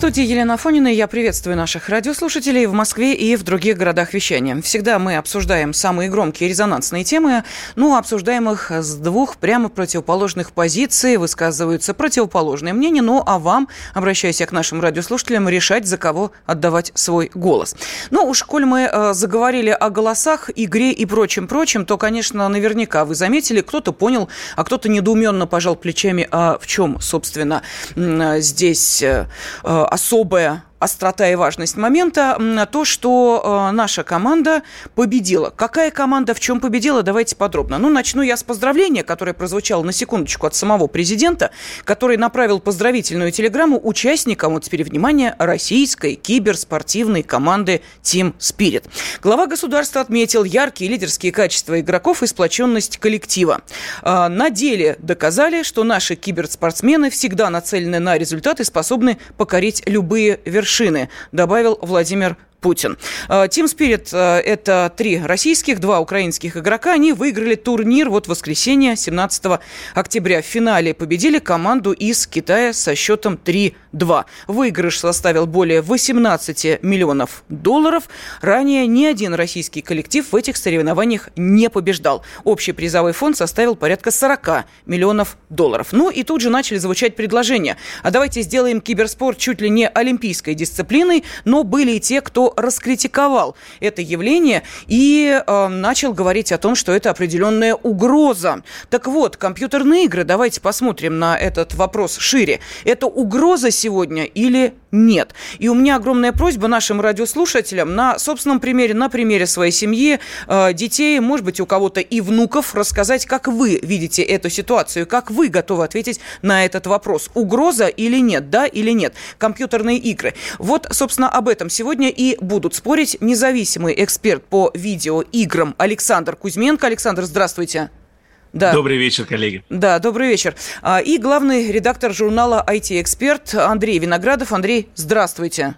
студии Елена Фонина. Я приветствую наших радиослушателей в Москве и в других городах вещания. Всегда мы обсуждаем самые громкие резонансные темы, ну, обсуждаем их с двух прямо противоположных позиций, высказываются противоположные мнения, ну, а вам, обращаясь к нашим радиослушателям, решать, за кого отдавать свой голос. Ну, уж коль мы э, заговорили о голосах, игре и прочем-прочем, то, конечно, наверняка вы заметили, кто-то понял, а кто-то недоуменно пожал плечами, а в чем, собственно, здесь особая острота и важность момента то, что э, наша команда победила. Какая команда в чем победила, давайте подробно. Ну, начну я с поздравления, которое прозвучало на секундочку от самого президента, который направил поздравительную телеграмму участникам, вот теперь внимание, российской киберспортивной команды Team Spirit. Глава государства отметил яркие лидерские качества игроков и сплоченность коллектива. Э, на деле доказали, что наши киберспортсмены всегда нацелены на результаты способны покорить любые вершины вершины, добавил Владимир Путин. Э, Team Spirit э, – это три российских, два украинских игрока. Они выиграли турнир вот в воскресенье, 17 октября. В финале победили команду из Китая со счетом 3-2. Выигрыш составил более 18 миллионов долларов. Ранее ни один российский коллектив в этих соревнованиях не побеждал. Общий призовой фонд составил порядка 40 миллионов долларов. Ну и тут же начали звучать предложения. А давайте сделаем киберспорт чуть ли не олимпийской дисциплиной, но были и те, кто раскритиковал это явление и э, начал говорить о том, что это определенная угроза. Так вот, компьютерные игры, давайте посмотрим на этот вопрос шире. Это угроза сегодня или нет? И у меня огромная просьба нашим радиослушателям на собственном примере, на примере своей семьи, э, детей, может быть, у кого-то и внуков, рассказать, как вы видите эту ситуацию, как вы готовы ответить на этот вопрос. Угроза или нет, да или нет? Компьютерные игры. Вот, собственно, об этом сегодня и будут спорить независимый эксперт по видеоиграм Александр Кузьменко. Александр, здравствуйте. Да. Добрый вечер, коллеги. Да, добрый вечер. А, и главный редактор журнала IT-эксперт Андрей Виноградов. Андрей, здравствуйте.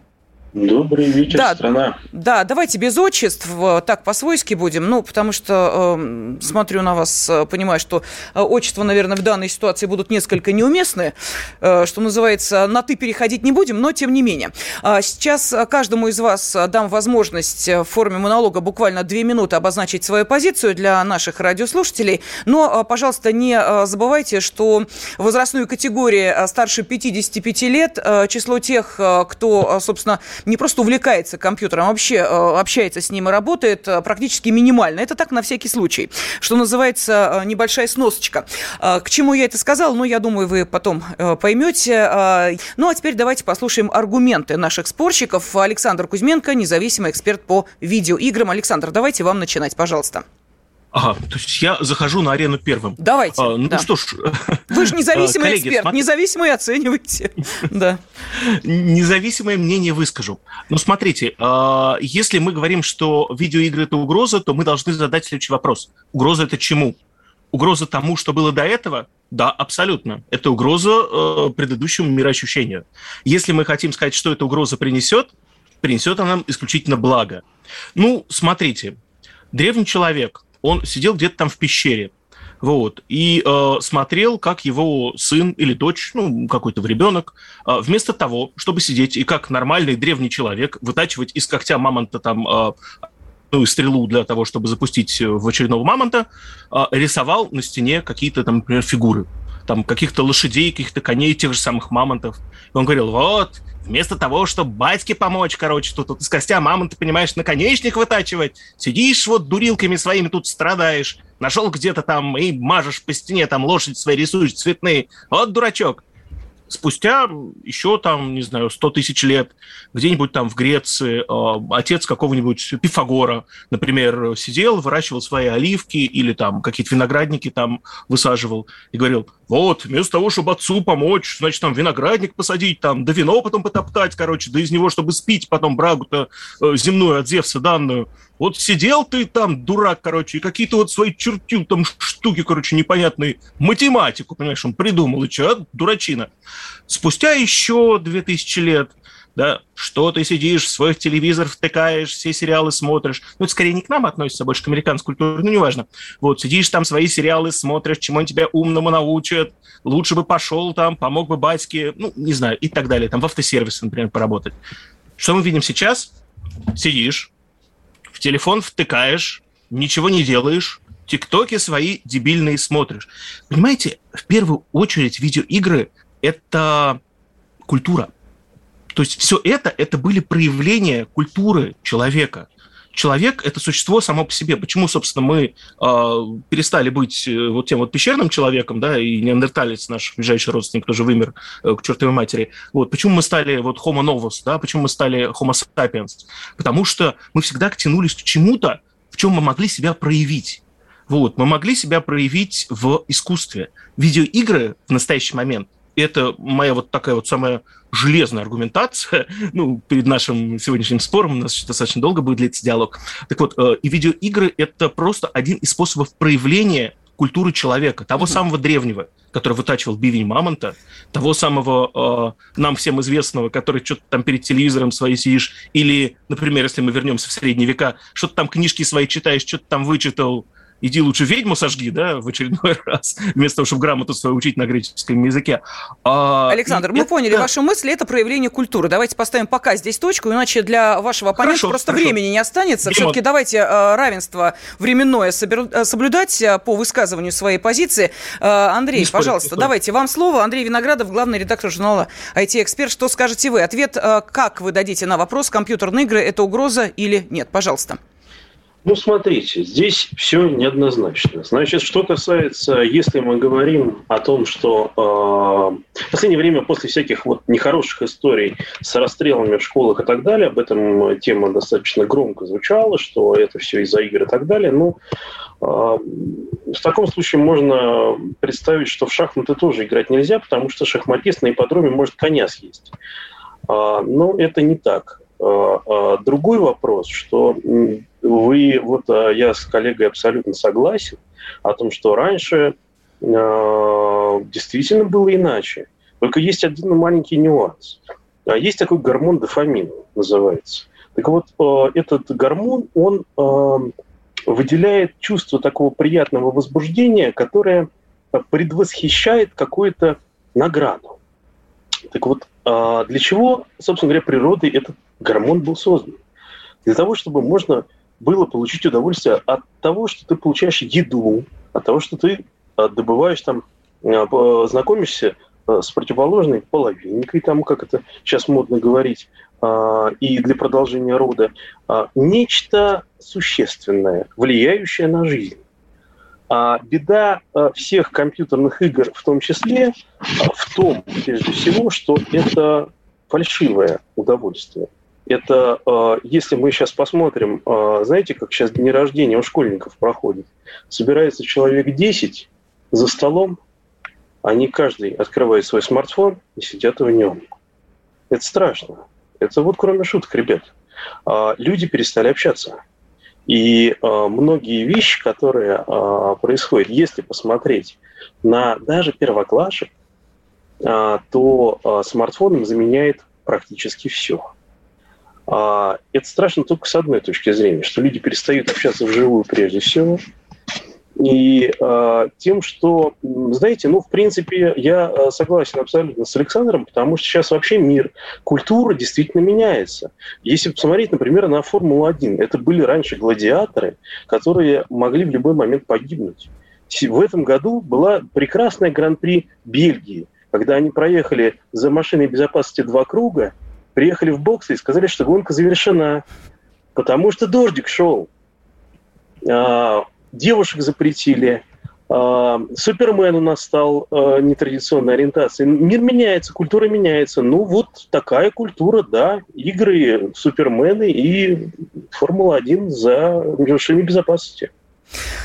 Добрый вечер, да, страна. Да, давайте без отчеств, так по-свойски будем, ну, потому что э, смотрю на вас, э, понимаю, что э, отчества, наверное, в данной ситуации будут несколько неуместны, э, что называется, на «ты» переходить не будем, но тем не менее. А сейчас каждому из вас дам возможность в форме монолога буквально две минуты обозначить свою позицию для наших радиослушателей, но, пожалуйста, не забывайте, что возрастную категорию старше 55 лет, число тех, кто, собственно, не просто увлекается компьютером, а вообще э, общается с ним и работает э, практически минимально. Это так на всякий случай. Что называется, э, небольшая сносочка. К чему я это сказал? Ну, я думаю, вы потом поймете. Ну, а теперь давайте послушаем аргументы наших спорщиков. Александр Кузьменко, независимый эксперт по видеоиграм. Александр, давайте вам начинать, пожалуйста. Ага, то есть я захожу на арену первым. Давайте. А, ну да. что ж. Вы же независимый коллеги, эксперт, смотри... независимый оцениваете. да. Независимое мнение выскажу. Ну смотрите, а, если мы говорим, что видеоигры это угроза, то мы должны задать следующий вопрос. Угроза это чему? Угроза тому, что было до этого? Да, абсолютно. Это угроза э, предыдущему мироощущению. Если мы хотим сказать, что эта угроза принесет, принесет она нам исключительно благо. Ну, смотрите, древний человек, он сидел где-то там в пещере, вот, и э, смотрел, как его сын или дочь, ну, какой-то ребенок, э, вместо того, чтобы сидеть и как нормальный древний человек вытачивать из когтя мамонта там э, ну, стрелу для того, чтобы запустить в очередного мамонта, э, рисовал на стене какие-то там, например, фигуры там каких-то лошадей, каких-то коней, тех же самых мамонтов. И он говорил, вот, вместо того, чтобы батьке помочь, короче, тут, тут из костя мамонта, понимаешь, наконечник вытачивать, сидишь вот дурилками своими тут страдаешь, нашел где-то там и мажешь по стене, там лошадь свои рисуешь цветные. Вот дурачок спустя еще там, не знаю, 100 тысяч лет, где-нибудь там в Греции, э, отец какого-нибудь Пифагора, например, сидел, выращивал свои оливки или там какие-то виноградники там высаживал и говорил, вот, вместо того, чтобы отцу помочь, значит, там виноградник посадить, там, да вино потом потоптать, короче, да из него, чтобы спить потом брагу-то э, земную от Зевса данную, Вот сидел ты там, дурак, короче, и какие-то вот свои чертю там штуки, короче, непонятные, математику, понимаешь, он придумал, и что, а, дурачина. Спустя еще 2000 лет да, что ты сидишь, свой телевизор втыкаешь, все сериалы смотришь. Ну, это скорее не к нам относится, а больше к американской культуре, ну, неважно. Вот, сидишь там, свои сериалы смотришь, чему они тебя умному научат, лучше бы пошел там, помог бы батьке, ну, не знаю, и так далее, там, в автосервисе, например, поработать. Что мы видим сейчас? Сидишь, в телефон втыкаешь, ничего не делаешь, тиктоки свои дебильные смотришь. Понимаете, в первую очередь видеоигры – это культура – то есть все это, это были проявления культуры человека. Человек – это существо само по себе. Почему, собственно, мы э, перестали быть э, вот тем вот пещерным человеком, да, и неандерталец, наш ближайший родственник, тоже вымер э, к чертовой матери. Вот. Почему мы стали вот homo novus, да, почему мы стали homo sapiens? Потому что мы всегда тянулись к чему-то, в чем мы могли себя проявить. Вот. Мы могли себя проявить в искусстве. Видеоигры в настоящий момент – это моя вот такая вот самая железная аргументация, ну, перед нашим сегодняшним спором, у нас достаточно долго будет длиться диалог. Так вот, э, и видеоигры – это просто один из способов проявления культуры человека, того mm-hmm. самого древнего, который вытачивал бивень мамонта, того самого э, нам всем известного, который что-то там перед телевизором свои сидишь, или, например, если мы вернемся в средние века, что-то там книжки свои читаешь, что-то там вычитал, иди лучше ведьму сожги, да, в очередной раз, вместо того, чтобы грамоту свою учить на греческом языке. А, Александр, мы это, поняли да. вашу мысль, это проявление культуры. Давайте поставим пока здесь точку, иначе для вашего оппонента хорошо, просто хорошо. времени не останется. Дима. Все-таки давайте э, равенство временное э, соблюдать э, по высказыванию своей позиции. Андрей, не пожалуйста, спорю, давайте вам слово. Андрей Виноградов, главный редактор журнала IT-эксперт. Что скажете вы? Ответ, как вы дадите на вопрос, компьютерные игры – это угроза или нет? Пожалуйста. Ну, смотрите, здесь все неоднозначно. Значит, что касается, если мы говорим о том, что э, в последнее время после всяких вот нехороших историй с расстрелами в школах и так далее, об этом тема достаточно громко звучала, что это все из-за игр и так далее, ну, э, в таком случае можно представить, что в шахматы тоже играть нельзя, потому что шахматист на ипподроме может коня съесть. Э, но это не так. Другой вопрос, что вы, вот а, я с коллегой абсолютно согласен о том, что раньше э, действительно было иначе. Только есть один маленький нюанс. А, есть такой гормон дофамин, называется. Так вот, э, этот гормон, он э, выделяет чувство такого приятного возбуждения, которое предвосхищает какую-то награду. Так вот, для чего, собственно говоря, природой этот гормон был создан? Для того, чтобы можно было получить удовольствие от того, что ты получаешь еду, от того, что ты а, добываешь там, а, знакомишься а, с противоположной половинкой, там, как это сейчас модно говорить, и для продолжения рода, нечто существенное, влияющее на жизнь. А беда всех компьютерных игр, в том числе, в том, прежде всего, что это фальшивое удовольствие – это э, если мы сейчас посмотрим, э, знаете, как сейчас дни рождения у школьников проходит. Собирается человек 10 за столом, они каждый открывает свой смартфон и сидят в нем. Это страшно. Это вот кроме шуток, ребят. Э, люди перестали общаться. И многие вещи, которые происходят, если посмотреть на даже первоклашек, то смартфоном заменяет практически все. А, это страшно только с одной точки зрения, что люди перестают общаться вживую прежде всего. И э, тем, что, знаете, ну, в принципе, я а, согласен абсолютно с Александром, потому что сейчас вообще мир, культура действительно меняется. Если посмотреть, например, на Формулу-1, это были раньше гладиаторы, которые могли в любой момент погибнуть. В этом году была прекрасная гран-при Бельгии, когда они проехали за машиной безопасности два круга, приехали в боксы и сказали, что гонка завершена, потому что дождик шел. А, девушек запретили, а, Супермен у нас стал а, нетрадиционной ориентацией. Мир меняется, культура меняется. Ну вот такая культура, да. Игры, Супермены и Формула-1 за машиной безопасности.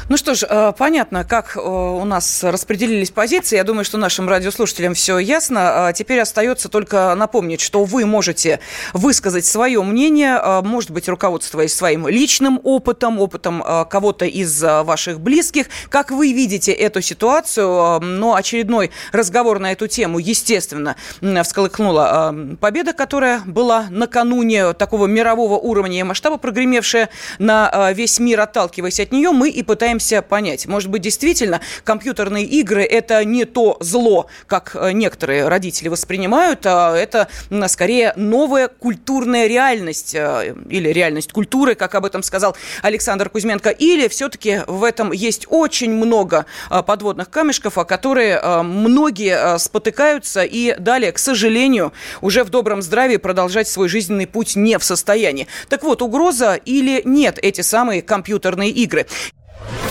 Ну что ж, э, понятно, как э, у нас распределились позиции. Я думаю, что нашим радиослушателям все ясно. А теперь остается только напомнить, что вы можете высказать свое мнение, э, может быть, руководствуясь своим личным опытом, опытом кого-то из ваших близких. Как вы видите эту ситуацию? Но очередной разговор на эту тему, естественно, всколыхнула победа, которая была накануне такого мирового уровня и масштаба, прогремевшая на весь мир, отталкиваясь от нее, мы и пытаемся понять. Может быть, действительно, компьютерные игры – это не то зло, как э, некоторые родители воспринимают, а это скорее новая культурная реальность э, или реальность культуры, как об этом сказал Александр Кузьменко, или все-таки в этом есть очень много э, подводных камешков, о которые многие спотыкаются и далее, к сожалению, уже в добром здравии продолжать свой жизненный путь не в состоянии. Так вот, угроза или нет эти самые компьютерные игры?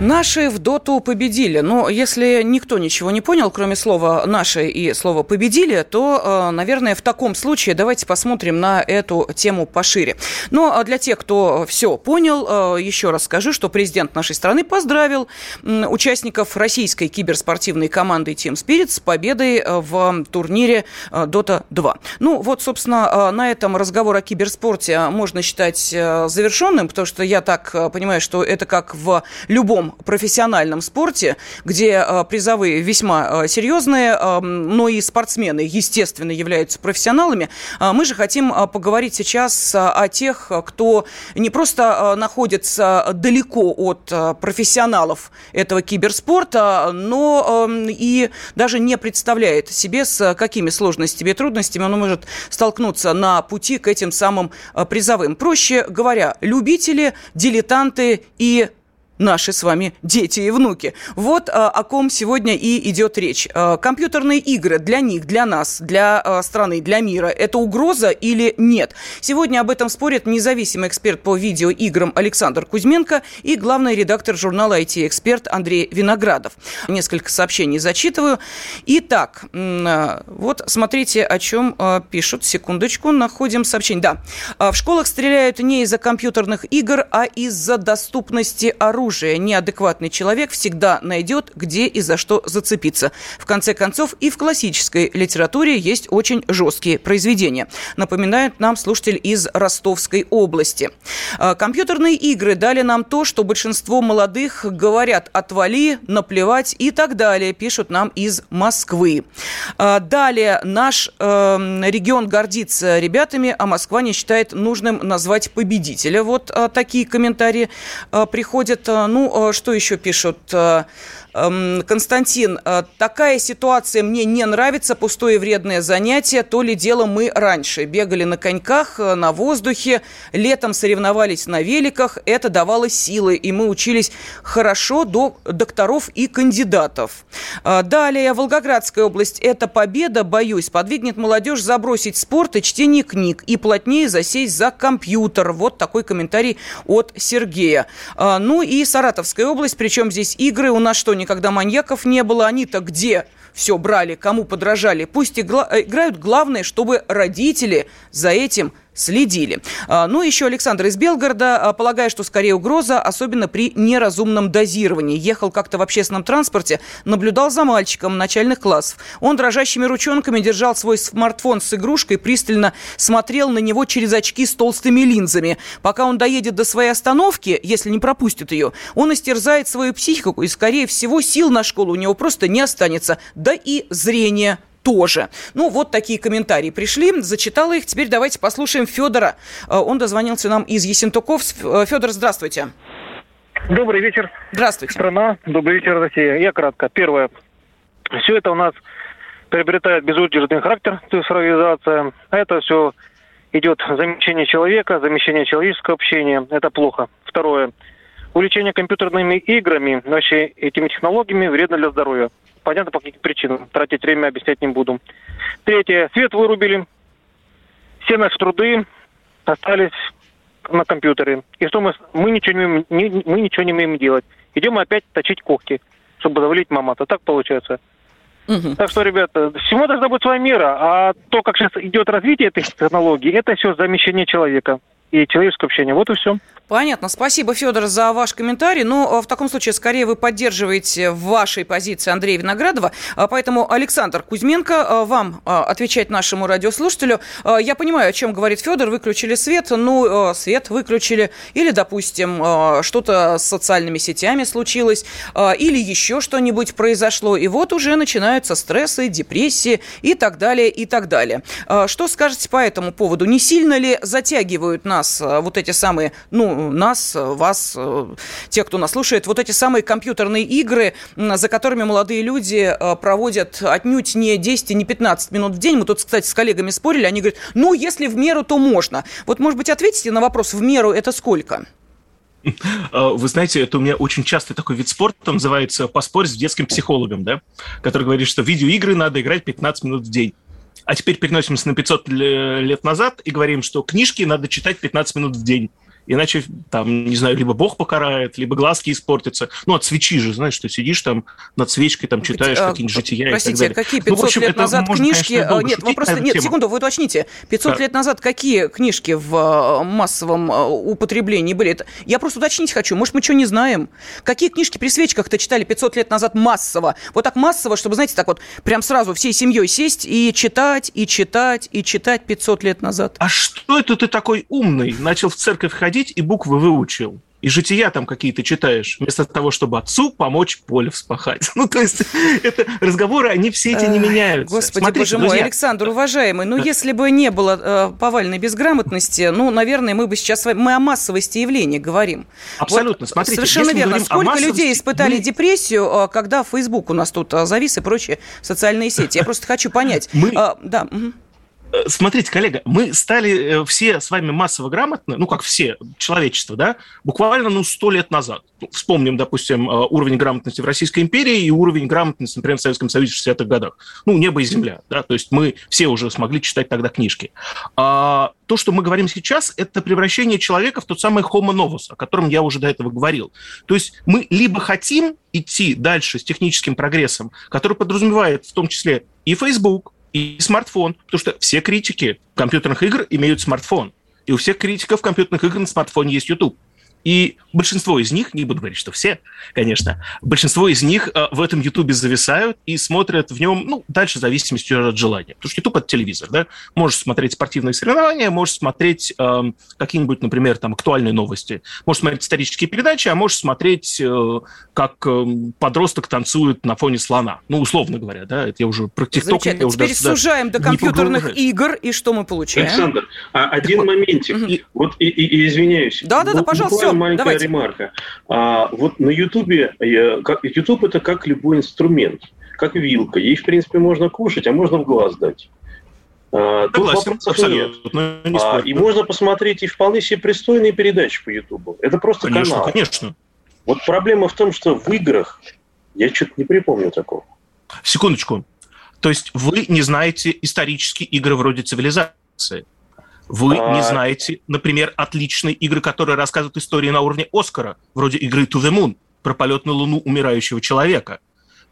Наши в доту победили. Но если никто ничего не понял, кроме слова «наши» и слова «победили», то, э, наверное, в таком случае давайте посмотрим на эту тему пошире. Но для тех, кто все понял, э, еще раз скажу, что президент нашей страны поздравил участников российской киберспортивной команды Team Spirit с победой э, в турнире Dota 2. Ну вот, собственно, на этом разговор о киберспорте можно считать завершенным, потому что я так понимаю, что это как в любом другом профессиональном спорте, где э, призовые весьма э, серьезные, э, но и спортсмены, естественно, являются профессионалами, мы же хотим поговорить сейчас о тех, кто не просто находится далеко от профессионалов этого киберспорта, но и даже не представляет себе, с какими сложностями и трудностями он может столкнуться на пути к этим самым призовым. Проще говоря, любители, дилетанты и наши с вами дети и внуки. Вот а, о ком сегодня и идет речь. А, компьютерные игры для них, для нас, для а, страны, для мира – это угроза или нет? Сегодня об этом спорит независимый эксперт по видеоиграм Александр Кузьменко и главный редактор журнала IT-эксперт Андрей Виноградов. Несколько сообщений зачитываю. Итак, вот смотрите, о чем пишут. Секундочку, находим сообщение. Да, в школах стреляют не из-за компьютерных игр, а из-за доступности оружия оружия. Неадекватный человек всегда найдет, где и за что зацепиться. В конце концов, и в классической литературе есть очень жесткие произведения. Напоминает нам слушатель из Ростовской области. А, компьютерные игры дали нам то, что большинство молодых говорят «отвали», «наплевать» и так далее, пишут нам из Москвы. А, далее, наш э, регион гордится ребятами, а Москва не считает нужным назвать победителя. Вот а, такие комментарии приходят. Ну, что еще пишут? Эм, Константин, э, такая ситуация мне не нравится, пустое вредное занятие, то ли дело мы раньше. Бегали на коньках, э, на воздухе, летом соревновались на великах, это давало силы, и мы учились хорошо до докторов и кандидатов. Э, далее, Волгоградская область. Эта победа, боюсь, подвигнет молодежь забросить спорт и чтение книг и плотнее засесть за компьютер. Вот такой комментарий от Сергея. Ну и Саратовская область, причем здесь игры, у нас что, не когда маньяков не было, они-то где все брали, кому подражали? Пусть играют, главное, чтобы родители за этим следили. А, ну, еще Александр из Белгорода, а, полагая, что скорее угроза, особенно при неразумном дозировании. Ехал как-то в общественном транспорте, наблюдал за мальчиком начальных классов. Он дрожащими ручонками держал свой смартфон с игрушкой, пристально смотрел на него через очки с толстыми линзами. Пока он доедет до своей остановки, если не пропустит ее, он истерзает свою психику, и, скорее всего, сил на школу у него просто не останется. Да и зрение тоже. Ну, вот такие комментарии пришли, зачитала их. Теперь давайте послушаем Федора. Э, он дозвонился нам из Есентуков. Э, Федор, здравствуйте. Добрый вечер. Здравствуйте. Страна. Добрый вечер, Россия. Я кратко. Первое. Все это у нас приобретает безудержный характер, цифровизация. Это все идет замещение человека, замещение человеческого общения. Это плохо. Второе. увлечение компьютерными играми, вообще этими технологиями вредно для здоровья. Понятно, по каким причинам. Тратить время объяснять не буду. Третье. Свет вырубили. Все наши труды остались на компьютере. И что мы, мы, ничего не, умеем- не- мы ничего не умеем делать. Идем опять точить когти, чтобы завалить мамата. Так получается. Мгм. Так что, ребята, всему должна быть своя мера. А то, как сейчас идет развитие этих технологий, это все замещение человека и человеческое общение. Вот и все. Понятно. Спасибо, Федор, за ваш комментарий. Но э, в таком случае, скорее, вы поддерживаете в вашей позиции Андрея Виноградова. А Поэтому, Александр Кузьменко, э, вам отвечать нашему радиослушателю. Я понимаю, о чем говорит Федор. Выключили свет. Ну, свет выключили. Или, допустим, что-то с социальными сетями случилось. Или еще что-нибудь произошло. И вот уже начинаются стрессы, депрессии и так далее, и так далее. Что скажете по этому поводу? Не сильно ли затягивают нас э, вот эти самые, ну, нас, э, вас, э, те, кто нас слушает, вот эти самые компьютерные игры, за которыми молодые люди проводят отнюдь не 10 и не 15 минут в день. Мы тут, кстати, с коллегами спорили, они говорят, ну, если в меру, то можно. Вот, может быть, ответите на вопрос, в меру это сколько? А, Вы знаете, это у меня очень часто такой вид спорта называется «поспорь с детским психологом», да? который говорит, что видеоигры надо играть 15 минут в день. А теперь переносимся на 500 ле- лет назад и говорим, что книжки надо читать 15 минут в день. Иначе, там, не знаю, либо бог покарает, либо глазки испортятся. Ну, от свечи же, знаешь, что сидишь там над свечкой, там читаешь А, какие-нибудь жития Простите, и так далее. какие Ну, 500 в общем, лет назад можно, книжки... конечно, долго нет, шутить вопрос... на эту Нет, тему. секунду, вы уточните. 500 Да. лет назад какие книжки в э, массовом э, употреблении были? Это... Я просто уточнить хочу. Может, мы что не знаем? Какие книжки при свечках-то читали 500 лет назад массово? Вот так массово, чтобы, знаете, так вот прям сразу всей семьей сесть и читать, и читать, и читать 500 лет назад. А что это ты такой умный? Начал в церковь ходить и буквы выучил. И жития там какие-то читаешь, вместо того, чтобы отцу помочь поле вспахать. Ну, то есть, это разговоры, они все эти не меняются. Господи, Смотрите, боже мой, друзья, Александр, уважаемый, ну если бы не было э, повальной безграмотности, ну, наверное, мы бы сейчас мы о массовости явления говорим. Абсолютно. Вот, Смотрите, совершенно верно. Сколько массовости, людей испытали мы- депрессию, э, когда Facebook у нас тут э, завис и прочие социальные сети? Я просто хочу понять. Мы- Э, Да. мгм. Э, Смотрите, коллега, мы стали э, все с вами массово грамотны, ну, как все, человечество, да, буквально, ну, сто лет назад. Ну, Вспомним, допустим, э, уровень грамотности в Российской империи и уровень грамотности, например, в Советском Союзе в 60-х годах. Ну, небо и земля, да, то есть мы все уже смогли читать тогда книжки. А то, что мы говорим сейчас, это превращение человека в тот самый homo novus, о котором я уже до этого говорил. То есть мы либо хотим идти дальше с техническим прогрессом, который подразумевает в том числе и Facebook, и смартфон, потому что все критики компьютерных игр имеют смартфон. И у всех критиков компьютерных игр на смартфоне есть YouTube. И большинство из них, не буду говорить, что все, конечно, большинство из них э, в этом Ютубе зависают и смотрят в нем, ну, дальше в зависимости от желания. Потому что Ютуб – это телевизор, да? Можешь смотреть спортивные соревнования, можешь смотреть эм, какие-нибудь, например, там, актуальные новости, можешь смотреть исторические передачи, а можешь смотреть, э, как эм, подросток танцует на фоне слона. Ну, условно говоря, да? Это я уже про ТикТок, уже Теперь туда сужаем до компьютерных игр, и что мы получаем? Александр, а один вот, моментик. мгм. И, вот и, и- извиняюсь. Да-да-да, пожалуйста, буквально всё, маленькая давайте. ремарка. А, вот на Ютубе, э, Ютуб это как любой инструмент, как вилка. Ей, в принципе, можно кушать, а можно в глаз дать. А, тут Согласен, вопросов нет. абсолютно. Не А, и можно посмотреть и вполне себе пристойные передачи по Ютубу. Это просто Конечно, канал. конечно. Вот проблема в том, что в играх я что-то не припомню такого. Секундочку. То есть вы не знаете исторические игры вроде цивилизации. Вы А- не знаете, например, отличные игры, которые рассказывают истории на уровне Оскара, вроде игры To the Moon, про полет на Луну умирающего человека.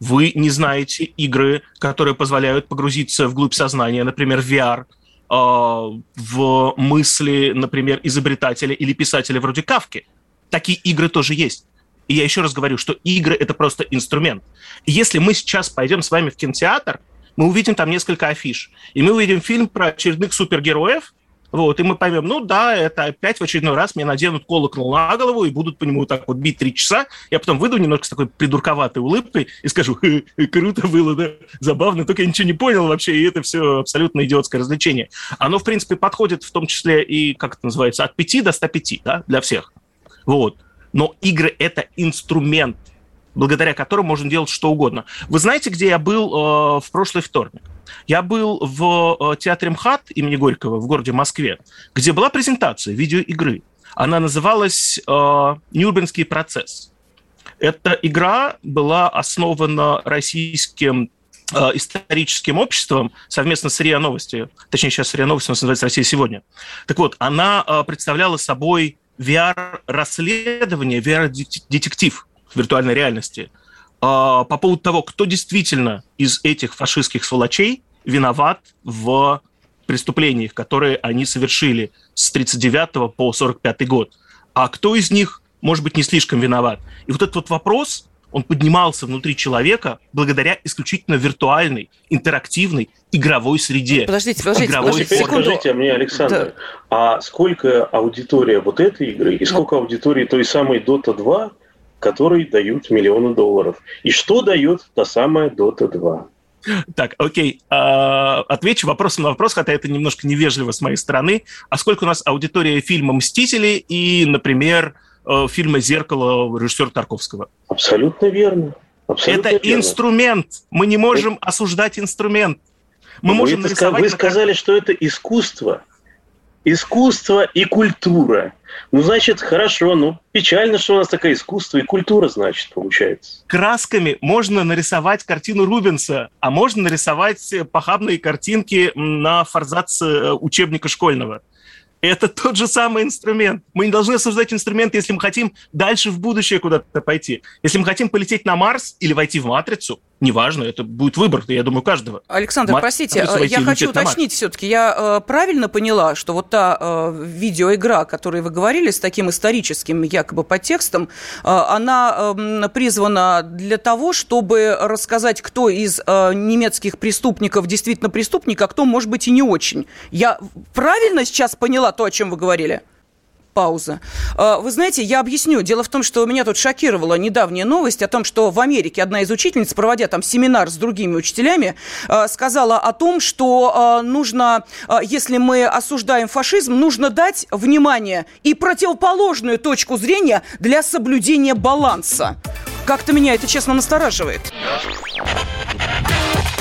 Вы не знаете игры, которые позволяют погрузиться вглубь сознания, например, VR, а, в мысли, например, изобретателя или писателя вроде Кавки. Такие игры тоже есть. И я еще раз говорю, что игры – это просто инструмент. И если мы сейчас пойдем с вами в кинотеатр, мы увидим там несколько афиш, и мы увидим фильм про очередных супергероев, вот, и мы поймем, ну да, это опять в очередной раз мне наденут колокол на голову и будут по нему вот так вот бить три часа. Я потом выйду немножко с такой придурковатой улыбкой и скажу, «Хе, круто было, да, забавно, только я ничего не понял вообще, и это все абсолютно идиотское развлечение. Оно, в принципе, подходит в том числе и, как это называется, от 5 до 105, да, для всех. Вот. Но игры – это инструмент, благодаря которому можно делать что угодно. Вы знаете, где я был э, в прошлый вторник? Я был в э, театре МХАТ имени Горького в городе Москве, где была презентация видеоигры. Она называлась э, «Нюрнбергский процесс». Эта игра была основана российским э, историческим обществом совместно с РИА Новости, точнее, сейчас РИА Новости у нас называется «Россия сегодня». Так вот, она э, представляла собой VR-расследование, VR-детектив виртуальной реальности – по поводу того, кто действительно из этих фашистских сволочей виноват в преступлениях, которые они совершили с 1939 по 1945 год, а кто из них, может быть, не слишком виноват. И вот этот вот вопрос, он поднимался внутри человека благодаря исключительно виртуальной, интерактивной, игровой среде. Подождите, подождите, игровой подождите секунду. Скажите мне, Александр, да. а сколько аудитория вот этой игры и сколько аудитории той самой Dota 2 которые дают миллионы долларов. И что дает та самая Dota 2? Так, окей. А, отвечу вопросом на вопрос, хотя это немножко невежливо с моей стороны. А сколько у нас аудитория фильма «Мстители» и, например, э, фильма «Зеркало» режиссера Тарковского? Абсолютно верно. Абсолютно это верно. инструмент. Мы не можем это... осуждать инструмент. Мы вы можем нарисовать... Вы сказали, что это искусство. Искусство и культура. Ну, значит, хорошо, ну, печально, что у нас такое искусство и культура, значит, получается. Красками можно нарисовать картину Рубенса, а можно нарисовать похабные картинки на форзац э, учебника школьного. Это тот же самый инструмент. Мы не должны осуждать инструмент, если мы хотим дальше в будущее куда-то пойти. Если мы хотим полететь на Марс или войти в матрицу, неважно, это будет выбор, я думаю, каждого. Александр, Мат... простите, я хочу уточнить все-таки, я э, правильно поняла, что вот та э, видеоигра, о которой вы говорили, с таким историческим якобы подтекстом, э, она э, призвана для того, чтобы рассказать, кто из э, немецких преступников действительно преступник, а кто, может быть, и не очень. Я правильно сейчас поняла то, о чем вы говорили? Пауза. А, вы знаете, я объясню. Дело в том, что меня тут шокировала недавняя новость о том, что в Америке одна из учительниц, проводя там семинар с другими учителями, а, сказала о том, что а, нужно, если мы осуждаем фашизм, нужно дать внимание и противоположную точку зрения для соблюдения баланса. Как-то меня это, честно, настораживает.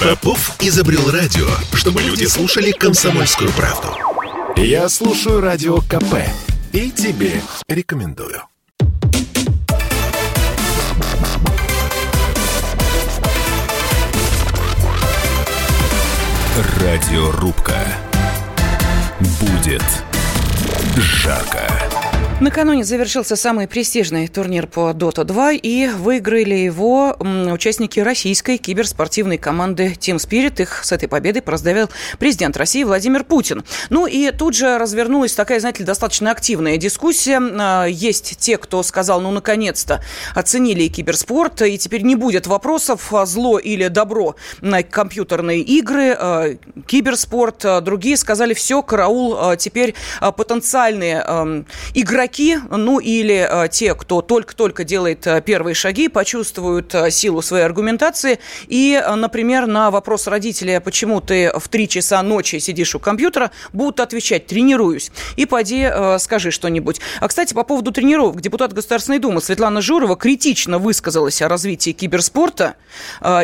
Попов изобрел радио, чтобы люди слушали комсомольскую правду. Я слушаю радио КП и тебе рекомендую. Радиорубка. Будет жарко. Накануне завершился самый престижный турнир по Dota 2, и выиграли его участники российской киберспортивной команды Team Spirit. Их с этой победой поздравил президент России Владимир Путин. Ну и тут же развернулась такая, знаете ли, достаточно активная дискуссия. А, есть те, кто сказал, ну, наконец-то оценили киберспорт, и теперь не будет вопросов, а, зло или добро на компьютерные игры, а, киберспорт. Другие сказали, все, караул, теперь потенциальные игроки игроки, ну или э, те, кто только-только делает э, первые шаги, почувствуют э, силу своей аргументации и, например, на вопрос родителя, почему ты в 3 часа ночи сидишь у компьютера, будут отвечать «тренируюсь». И пойди скажи что-нибудь. А, кстати, по поводу тренировок. Депутат Государственной Думы Светлана Журова критично высказалась о развитии киберспорта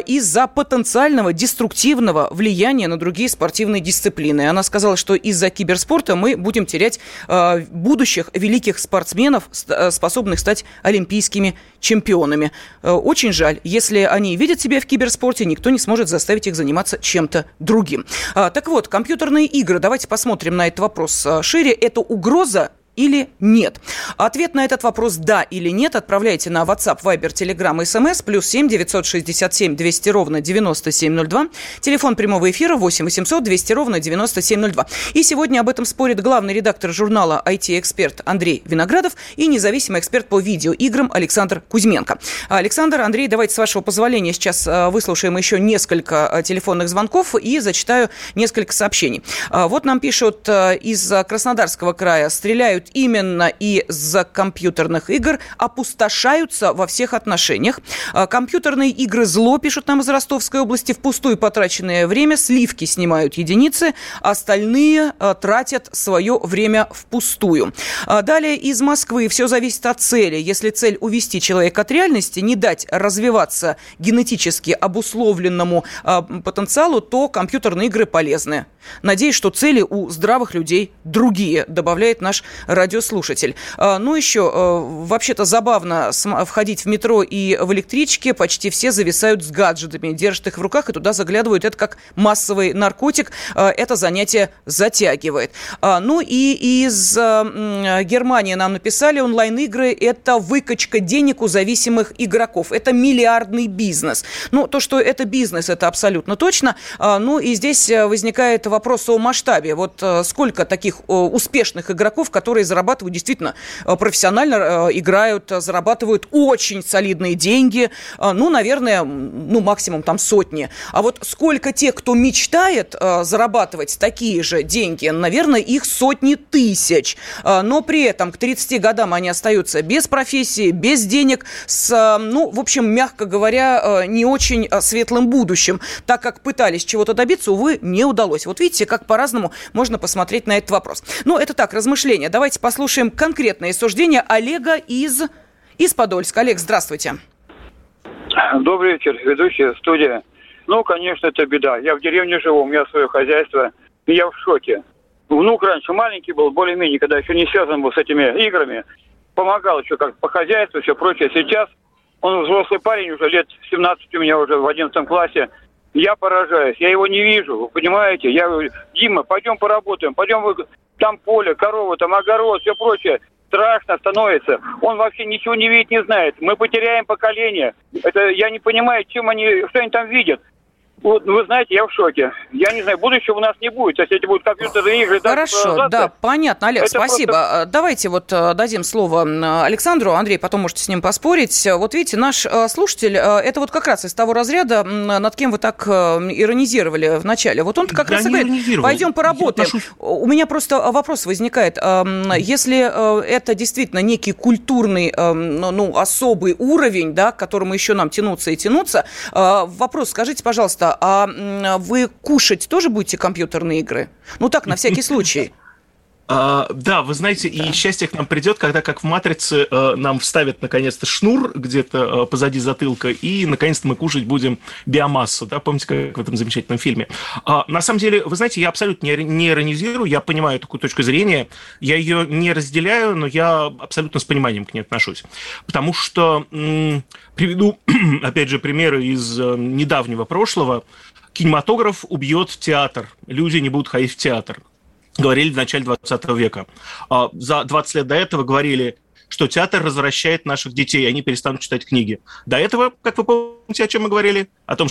из-за потенциального деструктивного влияния на другие спортивные дисциплины. Она сказала, что из-за киберспорта мы будем терять будущих великих спортсменов, э, способных стать олимпийскими чемпионами. Э, очень жаль, если они видят себя в киберспорте, никто не сможет заставить их заниматься чем-то другим. А, так вот, компьютерные игры, давайте посмотрим на этот вопрос э, шире. Это угроза или нет? Ответ на этот вопрос «да» или «нет» отправляйте на WhatsApp, Viber, Telegram, SMS, плюс 7 967 200 ровно 9702, телефон прямого эфира 8 800 200 ровно 9702. И сегодня об этом спорит главный редактор журнала IT-эксперт Андрей Виноградов и независимый эксперт по видеоиграм Александр Кузьменко. Александр, Андрей, давайте с вашего позволения сейчас э, выслушаем еще несколько э, телефонных звонков и зачитаю несколько сообщений. Э, вот нам пишут из Краснодарского края. Стреляют именно из-за компьютерных игр опустошаются во всех отношениях. А, компьютерные игры зло, пишут нам из Ростовской области, впустую потраченное время, сливки снимают единицы, остальные а, тратят свое время впустую. А, далее из Москвы все зависит от цели. Если цель увести человека от реальности, не дать развиваться генетически обусловленному потенциалу, то компьютерные игры полезны. Надеюсь, что цели у здравых людей другие, добавляет наш радиослушатель. Ну, еще, вообще-то забавно входить в метро и в электричке. Почти все зависают с гаджетами, держат их в руках и туда заглядывают. Это как массовый наркотик. Это занятие затягивает. Ну и из Германии нам написали, онлайн-игры – это выкачка денег у зависимых игроков. Это миллиардный бизнес. Ну, то, что это бизнес, это абсолютно точно. Ну и здесь возникает вопрос о масштабе. Вот сколько таких успешных игроков, которые зарабатывают действительно профессионально, играют, зарабатывают очень солидные деньги. Ну, наверное, ну, максимум там сотни. А вот сколько тех, кто мечтает зарабатывать такие же деньги, наверное, их сотни тысяч. Но при этом к 30 годам они остаются без профессии, без денег, с, ну, в общем, мягко говоря, не очень светлым будущим, так как пытались чего-то добиться, увы, не удалось. Вот видите, как по-разному можно посмотреть на этот вопрос. Ну, это так, размышления. Давайте послушаем конкретные суждения Олега из, из Подольска. Олег, здравствуйте. Добрый вечер, ведущая, студия. Ну, конечно, это беда. Я в деревне живу, у меня свое хозяйство, и я в шоке. Внук раньше маленький был, более-менее, когда еще не связан был с этими играми, помогал еще как по хозяйству, все прочее. Сейчас он взрослый парень, уже лет 17 у меня уже в 11 классе. Я поражаюсь, я его не вижу, вы понимаете? Я говорю, Дима, пойдем поработаем, пойдем, там поле, корова, там огород, все прочее. Страшно становится. Он вообще ничего не видит, не знает. Мы потеряем поколение. Это я не понимаю, чем они, что они там видят. Вот, вы знаете, я в шоке. Я не знаю, будущего у нас не будет, если эти будут компьютерные игры. Хорошо, да, понятно, Олег, это спасибо. Просто... Давайте вот э, дадим слово Александру. Андрей, потом можете с ним поспорить. Вот видите, наш э, слушатель, э, это вот как раз из того разряда, над кем вы так иронизировали в начале. Вот он как я раз и говорит, пойдем поработаем. У меня просто вопрос возникает. Если это действительно некий культурный, ну, ну, особый уровень, да, к которому еще нам тянуться и тянуться, вопрос, скажите, пожалуйста, а вы кушать тоже будете компьютерные игры? Ну так, на всякий случай. А, да, вы знаете, да. и счастье к нам придет, когда, как в «Матрице», э, нам вставят, наконец-то, шнур где-то э, позади затылка, и, наконец-то, мы кушать будем биомассу, да, помните, как в этом замечательном фильме. А, на самом деле, вы знаете, я абсолютно не, иронизирую, я понимаю такую точку зрения, я ее не разделяю, но я абсолютно с пониманием к ней отношусь. Потому что, м- приведу, опять же, примеры из э, недавнего прошлого, кинематограф убьет театр, люди не будут ходить в театр говорили в начале 20 века. А, за 20 лет до этого говорили, что театр развращает наших детей, они перестанут читать книги. До этого, как вы помните, о чем мы говорили? О том,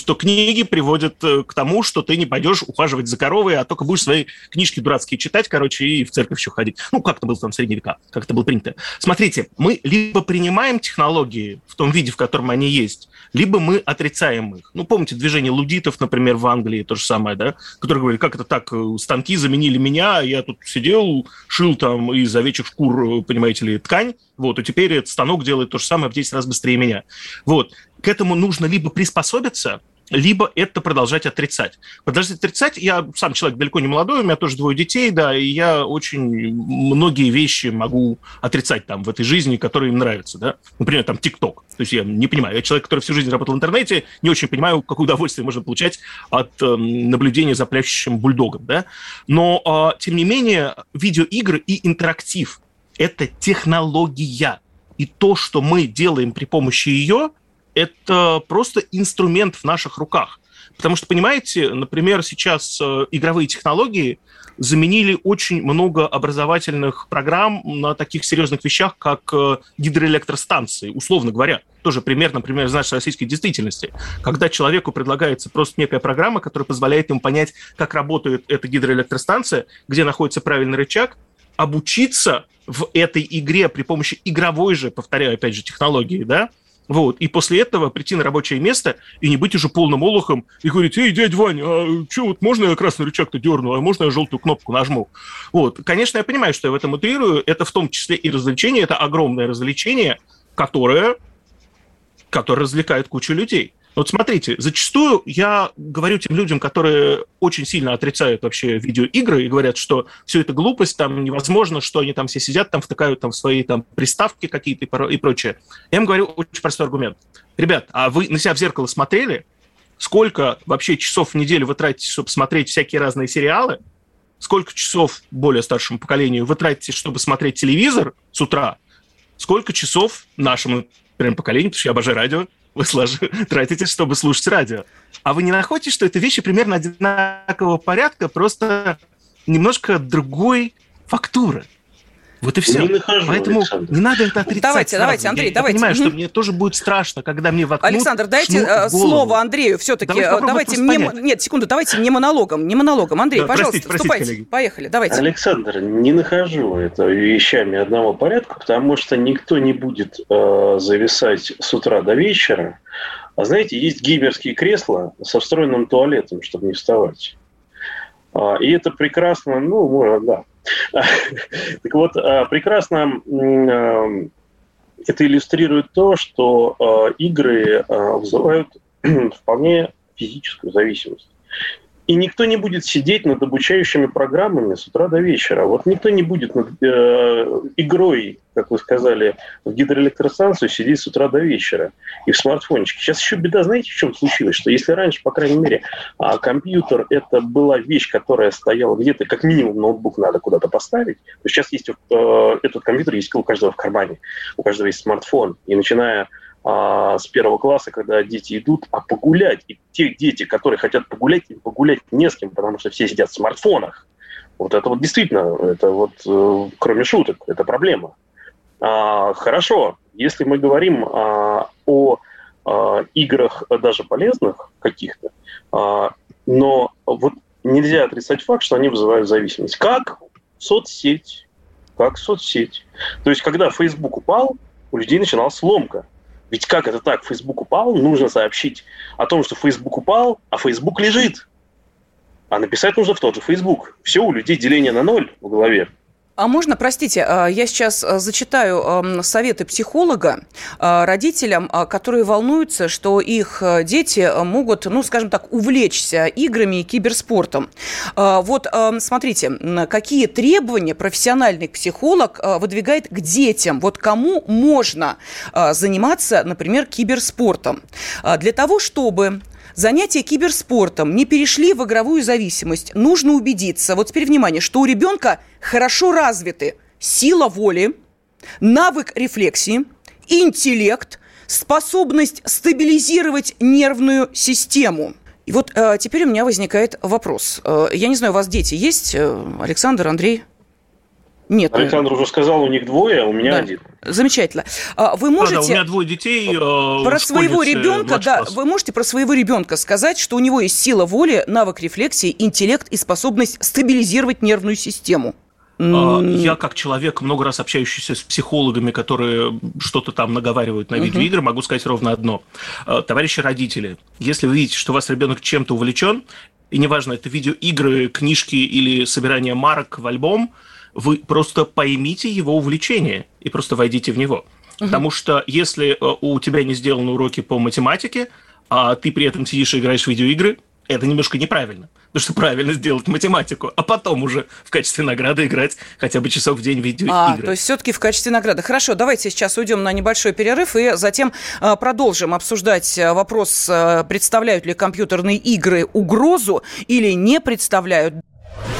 что книги приводят э, к тому, что ты не пойдешь ухаживать за коровой, а только будешь свои книжки дурацкие читать, короче, и в церковь еще ходить. Ну, как это было там в средние века, как это было принято. Смотрите, мы либо принимаем технологии в том виде, в котором они есть, либо мы отрицаем их. Ну, помните движение лудитов, например, в Англии, то же самое, да, которые говорили, как это так, э, станки заменили меня, а я тут сидел, шил там из овечьих шкур, э, понимаете ли, ткань, вот, и теперь этот станок делает то же самое в 10 раз быстрее меня. Вот. К этому нужно либо приспособиться, либо это продолжать отрицать. Продолжать отрицать, я сам человек далеко не молодой, у меня тоже двое детей, да, и я очень многие вещи могу отрицать там в этой жизни, которые им нравятся, да. Например, там ТикТок. То есть я не понимаю, я человек, который всю жизнь работал в интернете, не очень понимаю, какое удовольствие можно получать от э, наблюдения за плящущим бульдогом, да. Но, э, тем не менее, видеоигры и интерактив – это технология. И то, что мы делаем при помощи ее, это просто инструмент в наших руках. Потому что, понимаете, например, сейчас э, игровые технологии заменили очень много образовательных программ на таких серьезных вещах, как э, гидроэлектростанции, условно говоря. Тоже пример, например, из нашей российской действительности. Когда человеку предлагается просто некая программа, которая позволяет ему понять, как работает эта гидроэлектростанция, где находится правильный рычаг, обучиться в этой игре при помощи игровой же, повторяю, опять же, технологии, да, вот. И после этого прийти на рабочее место и не быть уже полным олухом и говорить, эй, дядь Ваня, а что, вот можно я красный рычаг-то дерну, а можно я желтую кнопку нажму? Вот. Конечно, я понимаю, что я в этом утрирую. Это в том числе и развлечение, это огромное развлечение, которое, которое развлекает кучу людей. Вот смотрите, зачастую я говорю тем людям, которые очень сильно отрицают вообще видеоигры и говорят, что все это глупость, там невозможно, что они там все сидят, там втыкают там свои там приставки какие-то и прочее. Я им говорю очень простой аргумент. Ребят, а вы на себя в зеркало смотрели? Сколько вообще часов в неделю вы тратите, чтобы смотреть всякие разные сериалы? сколько часов более старшему поколению вы тратите, чтобы смотреть телевизор с утра, сколько часов нашему прям поколению, потому что я обожаю радио, вы тратите, чтобы слушать радио. А вы не находите, что это вещи примерно одинакового порядка, просто немножко другой фактуры? Вот и все. Не нахожу, Поэтому Александр. не надо это отрицать. Давайте, сразу. давайте, Андрей, я, давайте. Я понимаю, что мне тоже будет страшно, когда мне воткнут Александр, дайте шнур в э, слово Андрею все-таки. Давайте попробуем Давайте это не, м- понять. нет, секунду, давайте не монологом, не монологом. Андрей, Да, пожалуйста, простите, простите, вступайте. коллеги. Поехали, давайте. Александр, не нахожу это вещами одного порядка, потому что никто не будет э, зависать с утра до вечера. А знаете, есть геймерские кресла со встроенным туалетом, чтобы не вставать. А, и это прекрасно, ну, да. Так вот, а, прекрасно это иллюстрирует то, что э, игры э, вызывают вполне физическую зависимость. И никто не будет сидеть над обучающими программами с утра до вечера. Вот никто не будет над э, игрой, как вы сказали, в гидроэлектростанцию сидеть с утра до вечера и в смартфончике. Сейчас еще беда, знаете, в чем случилось? Что если раньше, по крайней мере, а, компьютер это была вещь, которая стояла где-то, как минимум ноутбук надо куда-то поставить, то сейчас есть э, этот компьютер есть у каждого в кармане, у каждого есть смартфон. И начиная а, с первого класса, когда дети идут, а погулять. И те дети, которые хотят погулять, погулять не с кем, потому что все сидят в смартфонах. Вот это вот действительно, это вот, э, кроме шуток, это проблема. А, хорошо, если мы говорим а, о а, играх даже полезных каких-то, а, но вот нельзя отрицать факт, что они вызывают зависимость. Как соцсеть, как соцсеть. То есть, когда Facebook упал, у людей начиналась сломка. Ведь как это так? Facebook упал, нужно сообщить о том, что Facebook упал, а Facebook лежит. А написать нужно в тот же Facebook. Все, у людей деление на ноль в голове. А можно, простите, а, я сейчас а, зачитаю советы психолога а, родителям, которые волнуются, что их дети могут, ну, скажем так, увлечься играми и киберспортом. Вот, смотрите, какие требования профессиональный психолог выдвигает к детям? Вот кому можно заниматься, например, киберспортом? Для того, чтобы занятия киберспортом не перешли в игровую зависимость, нужно убедиться, вот теперь внимание, что у ребенка хорошо развиты сила воли, навык рефлексии, интеллект, способность стабилизировать нервную систему. И вот э, теперь у меня возникает вопрос. Э, я не знаю, у вас дети есть, э, Александр, Андрей? Нет. Александр уже сказал, у них двое, а у меня Да. один. Замечательно. А Вы Да, да, можете... у меня двое детей. э, Про своего школьницы, ребенка, да, вы можете про своего ребенка сказать, что у него есть сила воли, навык рефлексии, интеллект и способность стабилизировать нервную систему. А, Я, как человек, много раз общающийся с психологами, которые что-то там наговаривают на видеоигры, могу сказать ровно одно. А, Товарищи родители, если вы видите, что у вас ребенок чем-то увлечен, и неважно, это видеоигры, книжки или собирание марок в альбом, вы просто поймите его увлечение и просто войдите в него. Потому что если э, у тебя не сделаны уроки по математике, а ты при этом сидишь и играешь в видеоигры, это немножко неправильно. Потому что правильно сделать математику, а потом уже в качестве награды играть хотя бы часок в день в видеоигры. А, то есть все-таки в качестве награды. Хорошо, давайте сейчас уйдем на небольшой перерыв и затем а, продолжим обсуждать а, вопрос, представляют ли компьютерные игры угрозу или не представляют.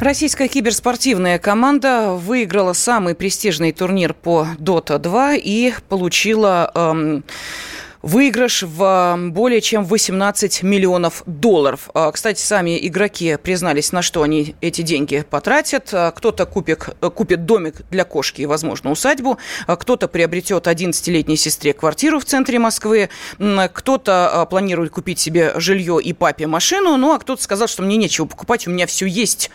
Российская киберспортивная команда выиграла самый престижный турнир по Dota 2 и получила эм, выигрыш в э, более чем 18 миллионов долларов. А, Кстати, сами игроки признались, на что они эти деньги потратят. А, Кто-то купит, купит домик для кошки и, возможно, усадьбу. А Кто-то приобретет 11-летней сестре квартиру в центре Москвы. Кто-то планирует купить себе жилье и папе машину. Ну, а кто-то сказал, что мне нечего покупать, у меня все есть.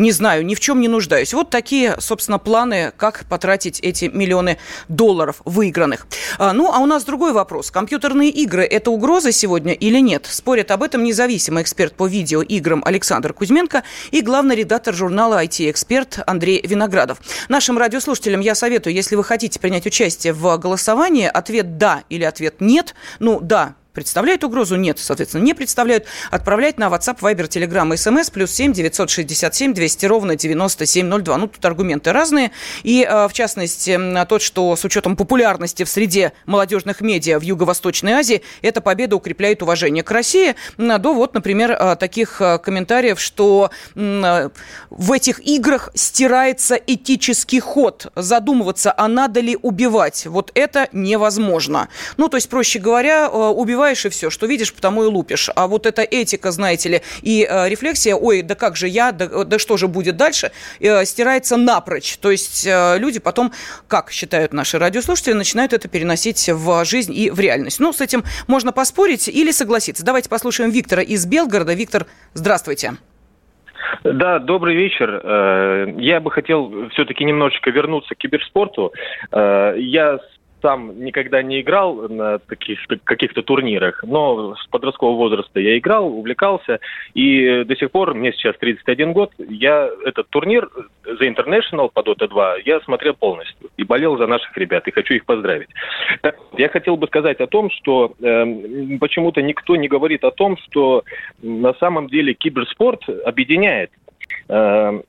Не знаю, ни в чем не нуждаюсь. Вот такие, собственно, планы, как потратить эти миллионы долларов выигранных. А, Ну, а у нас другой вопрос. компьютерные игры – это угроза сегодня или нет? Спорят об этом независимый эксперт по видеоиграм Александр Кузьменко и главный редактор журнала IT-эксперт Андрей Виноградов. Нашим радиослушателям я советую, если вы хотите принять участие в голосовании, ответ «да» или ответ «нет». Ну, «да» представляют угрозу? Нет, соответственно, не представляют. Отправлять на WhatsApp, Viber, Telegram, SMS, плюс 7 967 200 ровно 9702. Ну, тут аргументы разные. И, э, в частности, тот, что с учетом популярности в среде молодежных медиа в Юго-Восточной Азии, эта победа укрепляет уважение к России. До вот, например, э, таких э, комментариев, что в этих играх стирается этический ход. Задумываться, а надо ли убивать. Вот это невозможно. Ну, то есть, проще говоря, убивать убиваешь и все, что видишь, потому и лупишь. А вот эта этика, знаете ли, и э, рефлексия, ой, да как же я, да, да что же будет дальше, э, стирается напрочь. То есть э, люди потом, как считают наши радиослушатели, начинают это переносить в жизнь и в реальность. Ну, с этим можно поспорить или согласиться. Давайте послушаем Виктора из Белгорода. Виктор, здравствуйте. Да, добрый вечер. Э, я бы хотел все-таки немножечко вернуться к киберспорту. Э, я сам никогда не играл на таких каких-то турнирах, но с подросткового возраста я играл, увлекался, и до сих пор, мне сейчас 31 год, я этот турнир The International по Dota 2 я смотрел полностью и болел за наших ребят, и хочу их поздравить. Я хотел бы сказать о том, что э, почему-то никто не говорит о том, что на самом деле киберспорт объединяет э,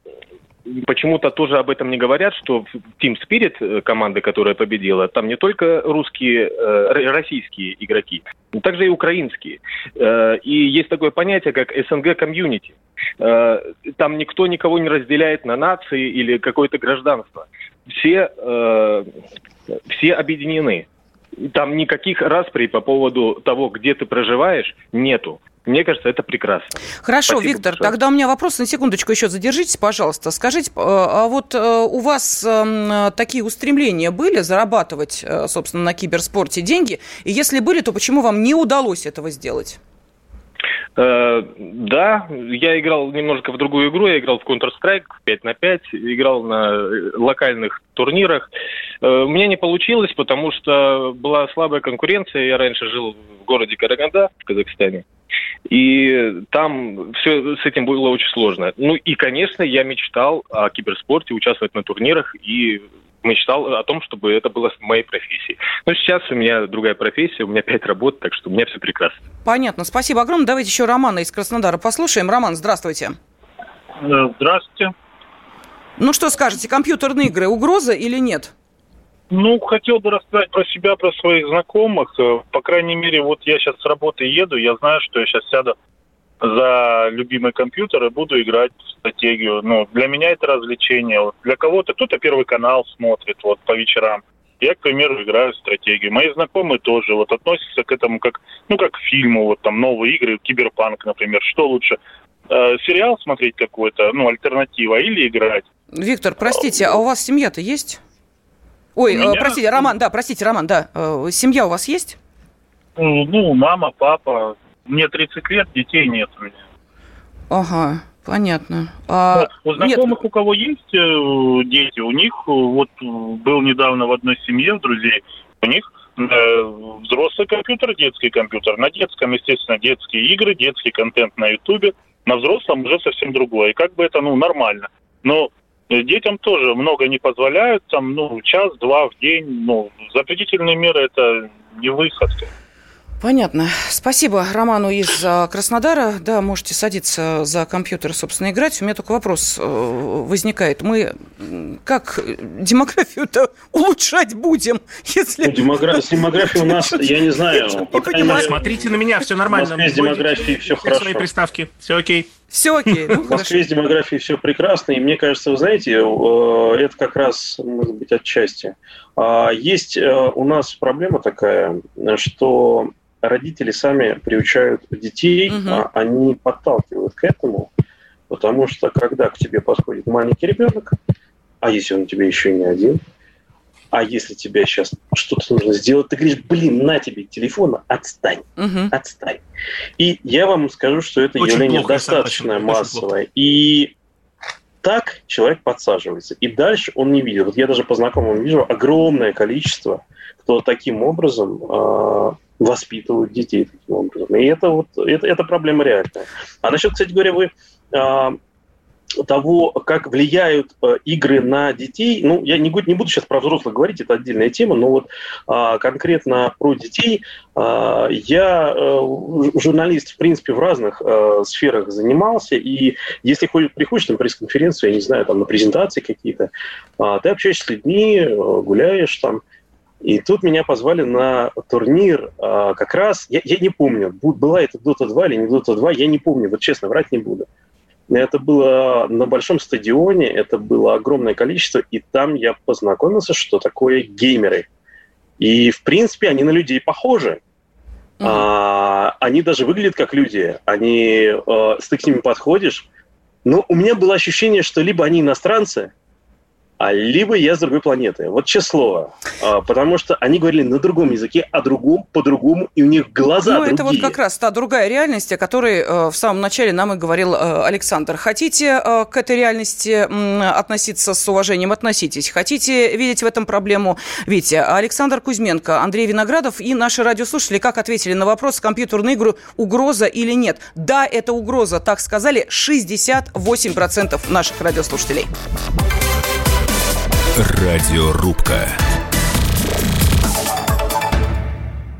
почему-то тоже об этом не говорят, что Team Spirit, э, команда, которая победила, там не только русские, э, российские игроки, но также и украинские. Э, и есть такое понятие, как СНГ комьюнити. Там никто никого не разделяет на нации или какое-то гражданство. Все, все объединены. Там никаких расприй по поводу того, где ты проживаешь, нету. Мне кажется, это прекрасно. Хорошо, Спасибо Виктор, большое. тогда у меня вопрос на секундочку еще задержитесь, пожалуйста. Скажите, а вот э, у вас эм, такие устремления были зарабатывать, э, собственно, на киберспорте деньги? И если были, то почему вам не удалось этого сделать? Э, да, я играл немножко в другую игру, я играл в Counter-Strike 5 на 5, играл на локальных турнирах. У меня не получилось, потому что была слабая конкуренция. Я раньше жил в городе Караганда в Казахстане. И там все с этим было очень сложно. Ну и, конечно, я мечтал о киберспорте, участвовать на турнирах и мечтал о том, чтобы это было моей профессией. Но сейчас у меня другая профессия, у меня пять работ, так что у меня все прекрасно. Понятно. Спасибо огромное. Давайте еще Романа из Краснодара послушаем. Роман, здравствуйте. Здравствуйте. Ну что скажете, компьютерные игры угроза или нет? Ну, хотел бы рассказать про себя, про своих знакомых. Э, по крайней мере, вот я сейчас с работы еду, я знаю, что я сейчас сяду за любимый компьютер и буду играть в стратегию. Ну, для меня это развлечение. Вот для кого-то кто-то первый канал смотрит вот по вечерам. Я, к примеру, играю в стратегию. Мои знакомые тоже вот относятся к этому как, ну, как к фильму, вот там новые игры, киберпанк, например. Что лучше, э, сериал смотреть какой-то, ну, альтернатива, или играть? Виктор, простите, а у вас семья-то есть? Ой, меня... простите, Роман, да, простите, Роман, да. Э, семья у вас есть? Ну, мама, папа. Мне 30 лет, детей нет у меня. Ага, понятно. А... Вот, у знакомых, нет. у кого есть э, дети, у них э, вот был недавно в одной семье, друзей, у них э, взрослый компьютер, детский компьютер. На детском, естественно, детские игры, детский контент на Ютубе. На взрослом уже совсем другое. И как бы это, ну, нормально. Но Детям тоже много не позволяют, там, ну, час-два в день, ну, запретительные меры это не выход. Понятно. Спасибо Роману из а, Краснодара. Да, можете садиться за компьютер, собственно, играть. У меня только вопрос э, возникает. Мы как демографию-то улучшать будем, если... Ну, демограф... С демографией у нас, я не знаю... Не мере... Смотрите на меня, все нормально. С демографией все хорошо. свои приставки, все окей. Все окей. Ну, в Москве с демографией все прекрасно. И мне кажется, вы знаете, э, это как раз, может быть, отчасти. А, есть э, у нас проблема такая, что родители сами приучают детей, угу. а они подталкивают к этому, потому что когда к тебе подходит маленький ребенок, а если он у тебя еще не один, а если тебе сейчас что-то нужно сделать, ты говоришь, блин, на тебе телефон, отстань, угу. отстань. И я вам скажу, что это очень явление плохо, достаточно очень, массовое. Очень и так человек подсаживается. И дальше он не видит. Вот я даже по знакомым вижу огромное количество, кто таким образом э, воспитывают детей таким образом. И это вот это, это проблема реальная. А насчет, кстати говоря, вы а, того, как влияют э, игры на детей, ну, я не, не буду сейчас про взрослых говорить, это отдельная тема, но вот а, конкретно про детей, а, я а, журналист, в принципе, в разных а, сферах занимался, и если ходит, приходишь на пресс-конференцию, я не знаю, там, на презентации какие-то, а, ты общаешься с людьми, гуляешь там, и тут меня позвали на турнир а, как раз, я, я не помню, была это Dota 2 или не Dota 2, я не помню, вот честно, врать не буду. Это было на большом стадионе, это было огромное количество, и там я познакомился, что такое геймеры. И, в принципе, они на людей похожи. Mm-hmm. А, они даже выглядят как люди. Они, а, ты к ним подходишь. Но у меня было ощущение, что либо они иностранцы, а либо я с другой планеты. Вот слово. А, потому что они говорили на другом языке, о другом, по-другому, и у них глаза Ну, это вот как раз та другая реальность, о которой э, в самом начале нам и говорил э, Александр. Хотите э, к этой реальности относиться с уважением, относитесь. Хотите видеть в этом проблему, видите. Александр Кузьменко, Андрей Виноградов и наши радиослушатели как ответили на вопрос, компьютерной игры угроза или нет. Да, это угроза, так сказали 68% наших радиослушателей. Радиорубка.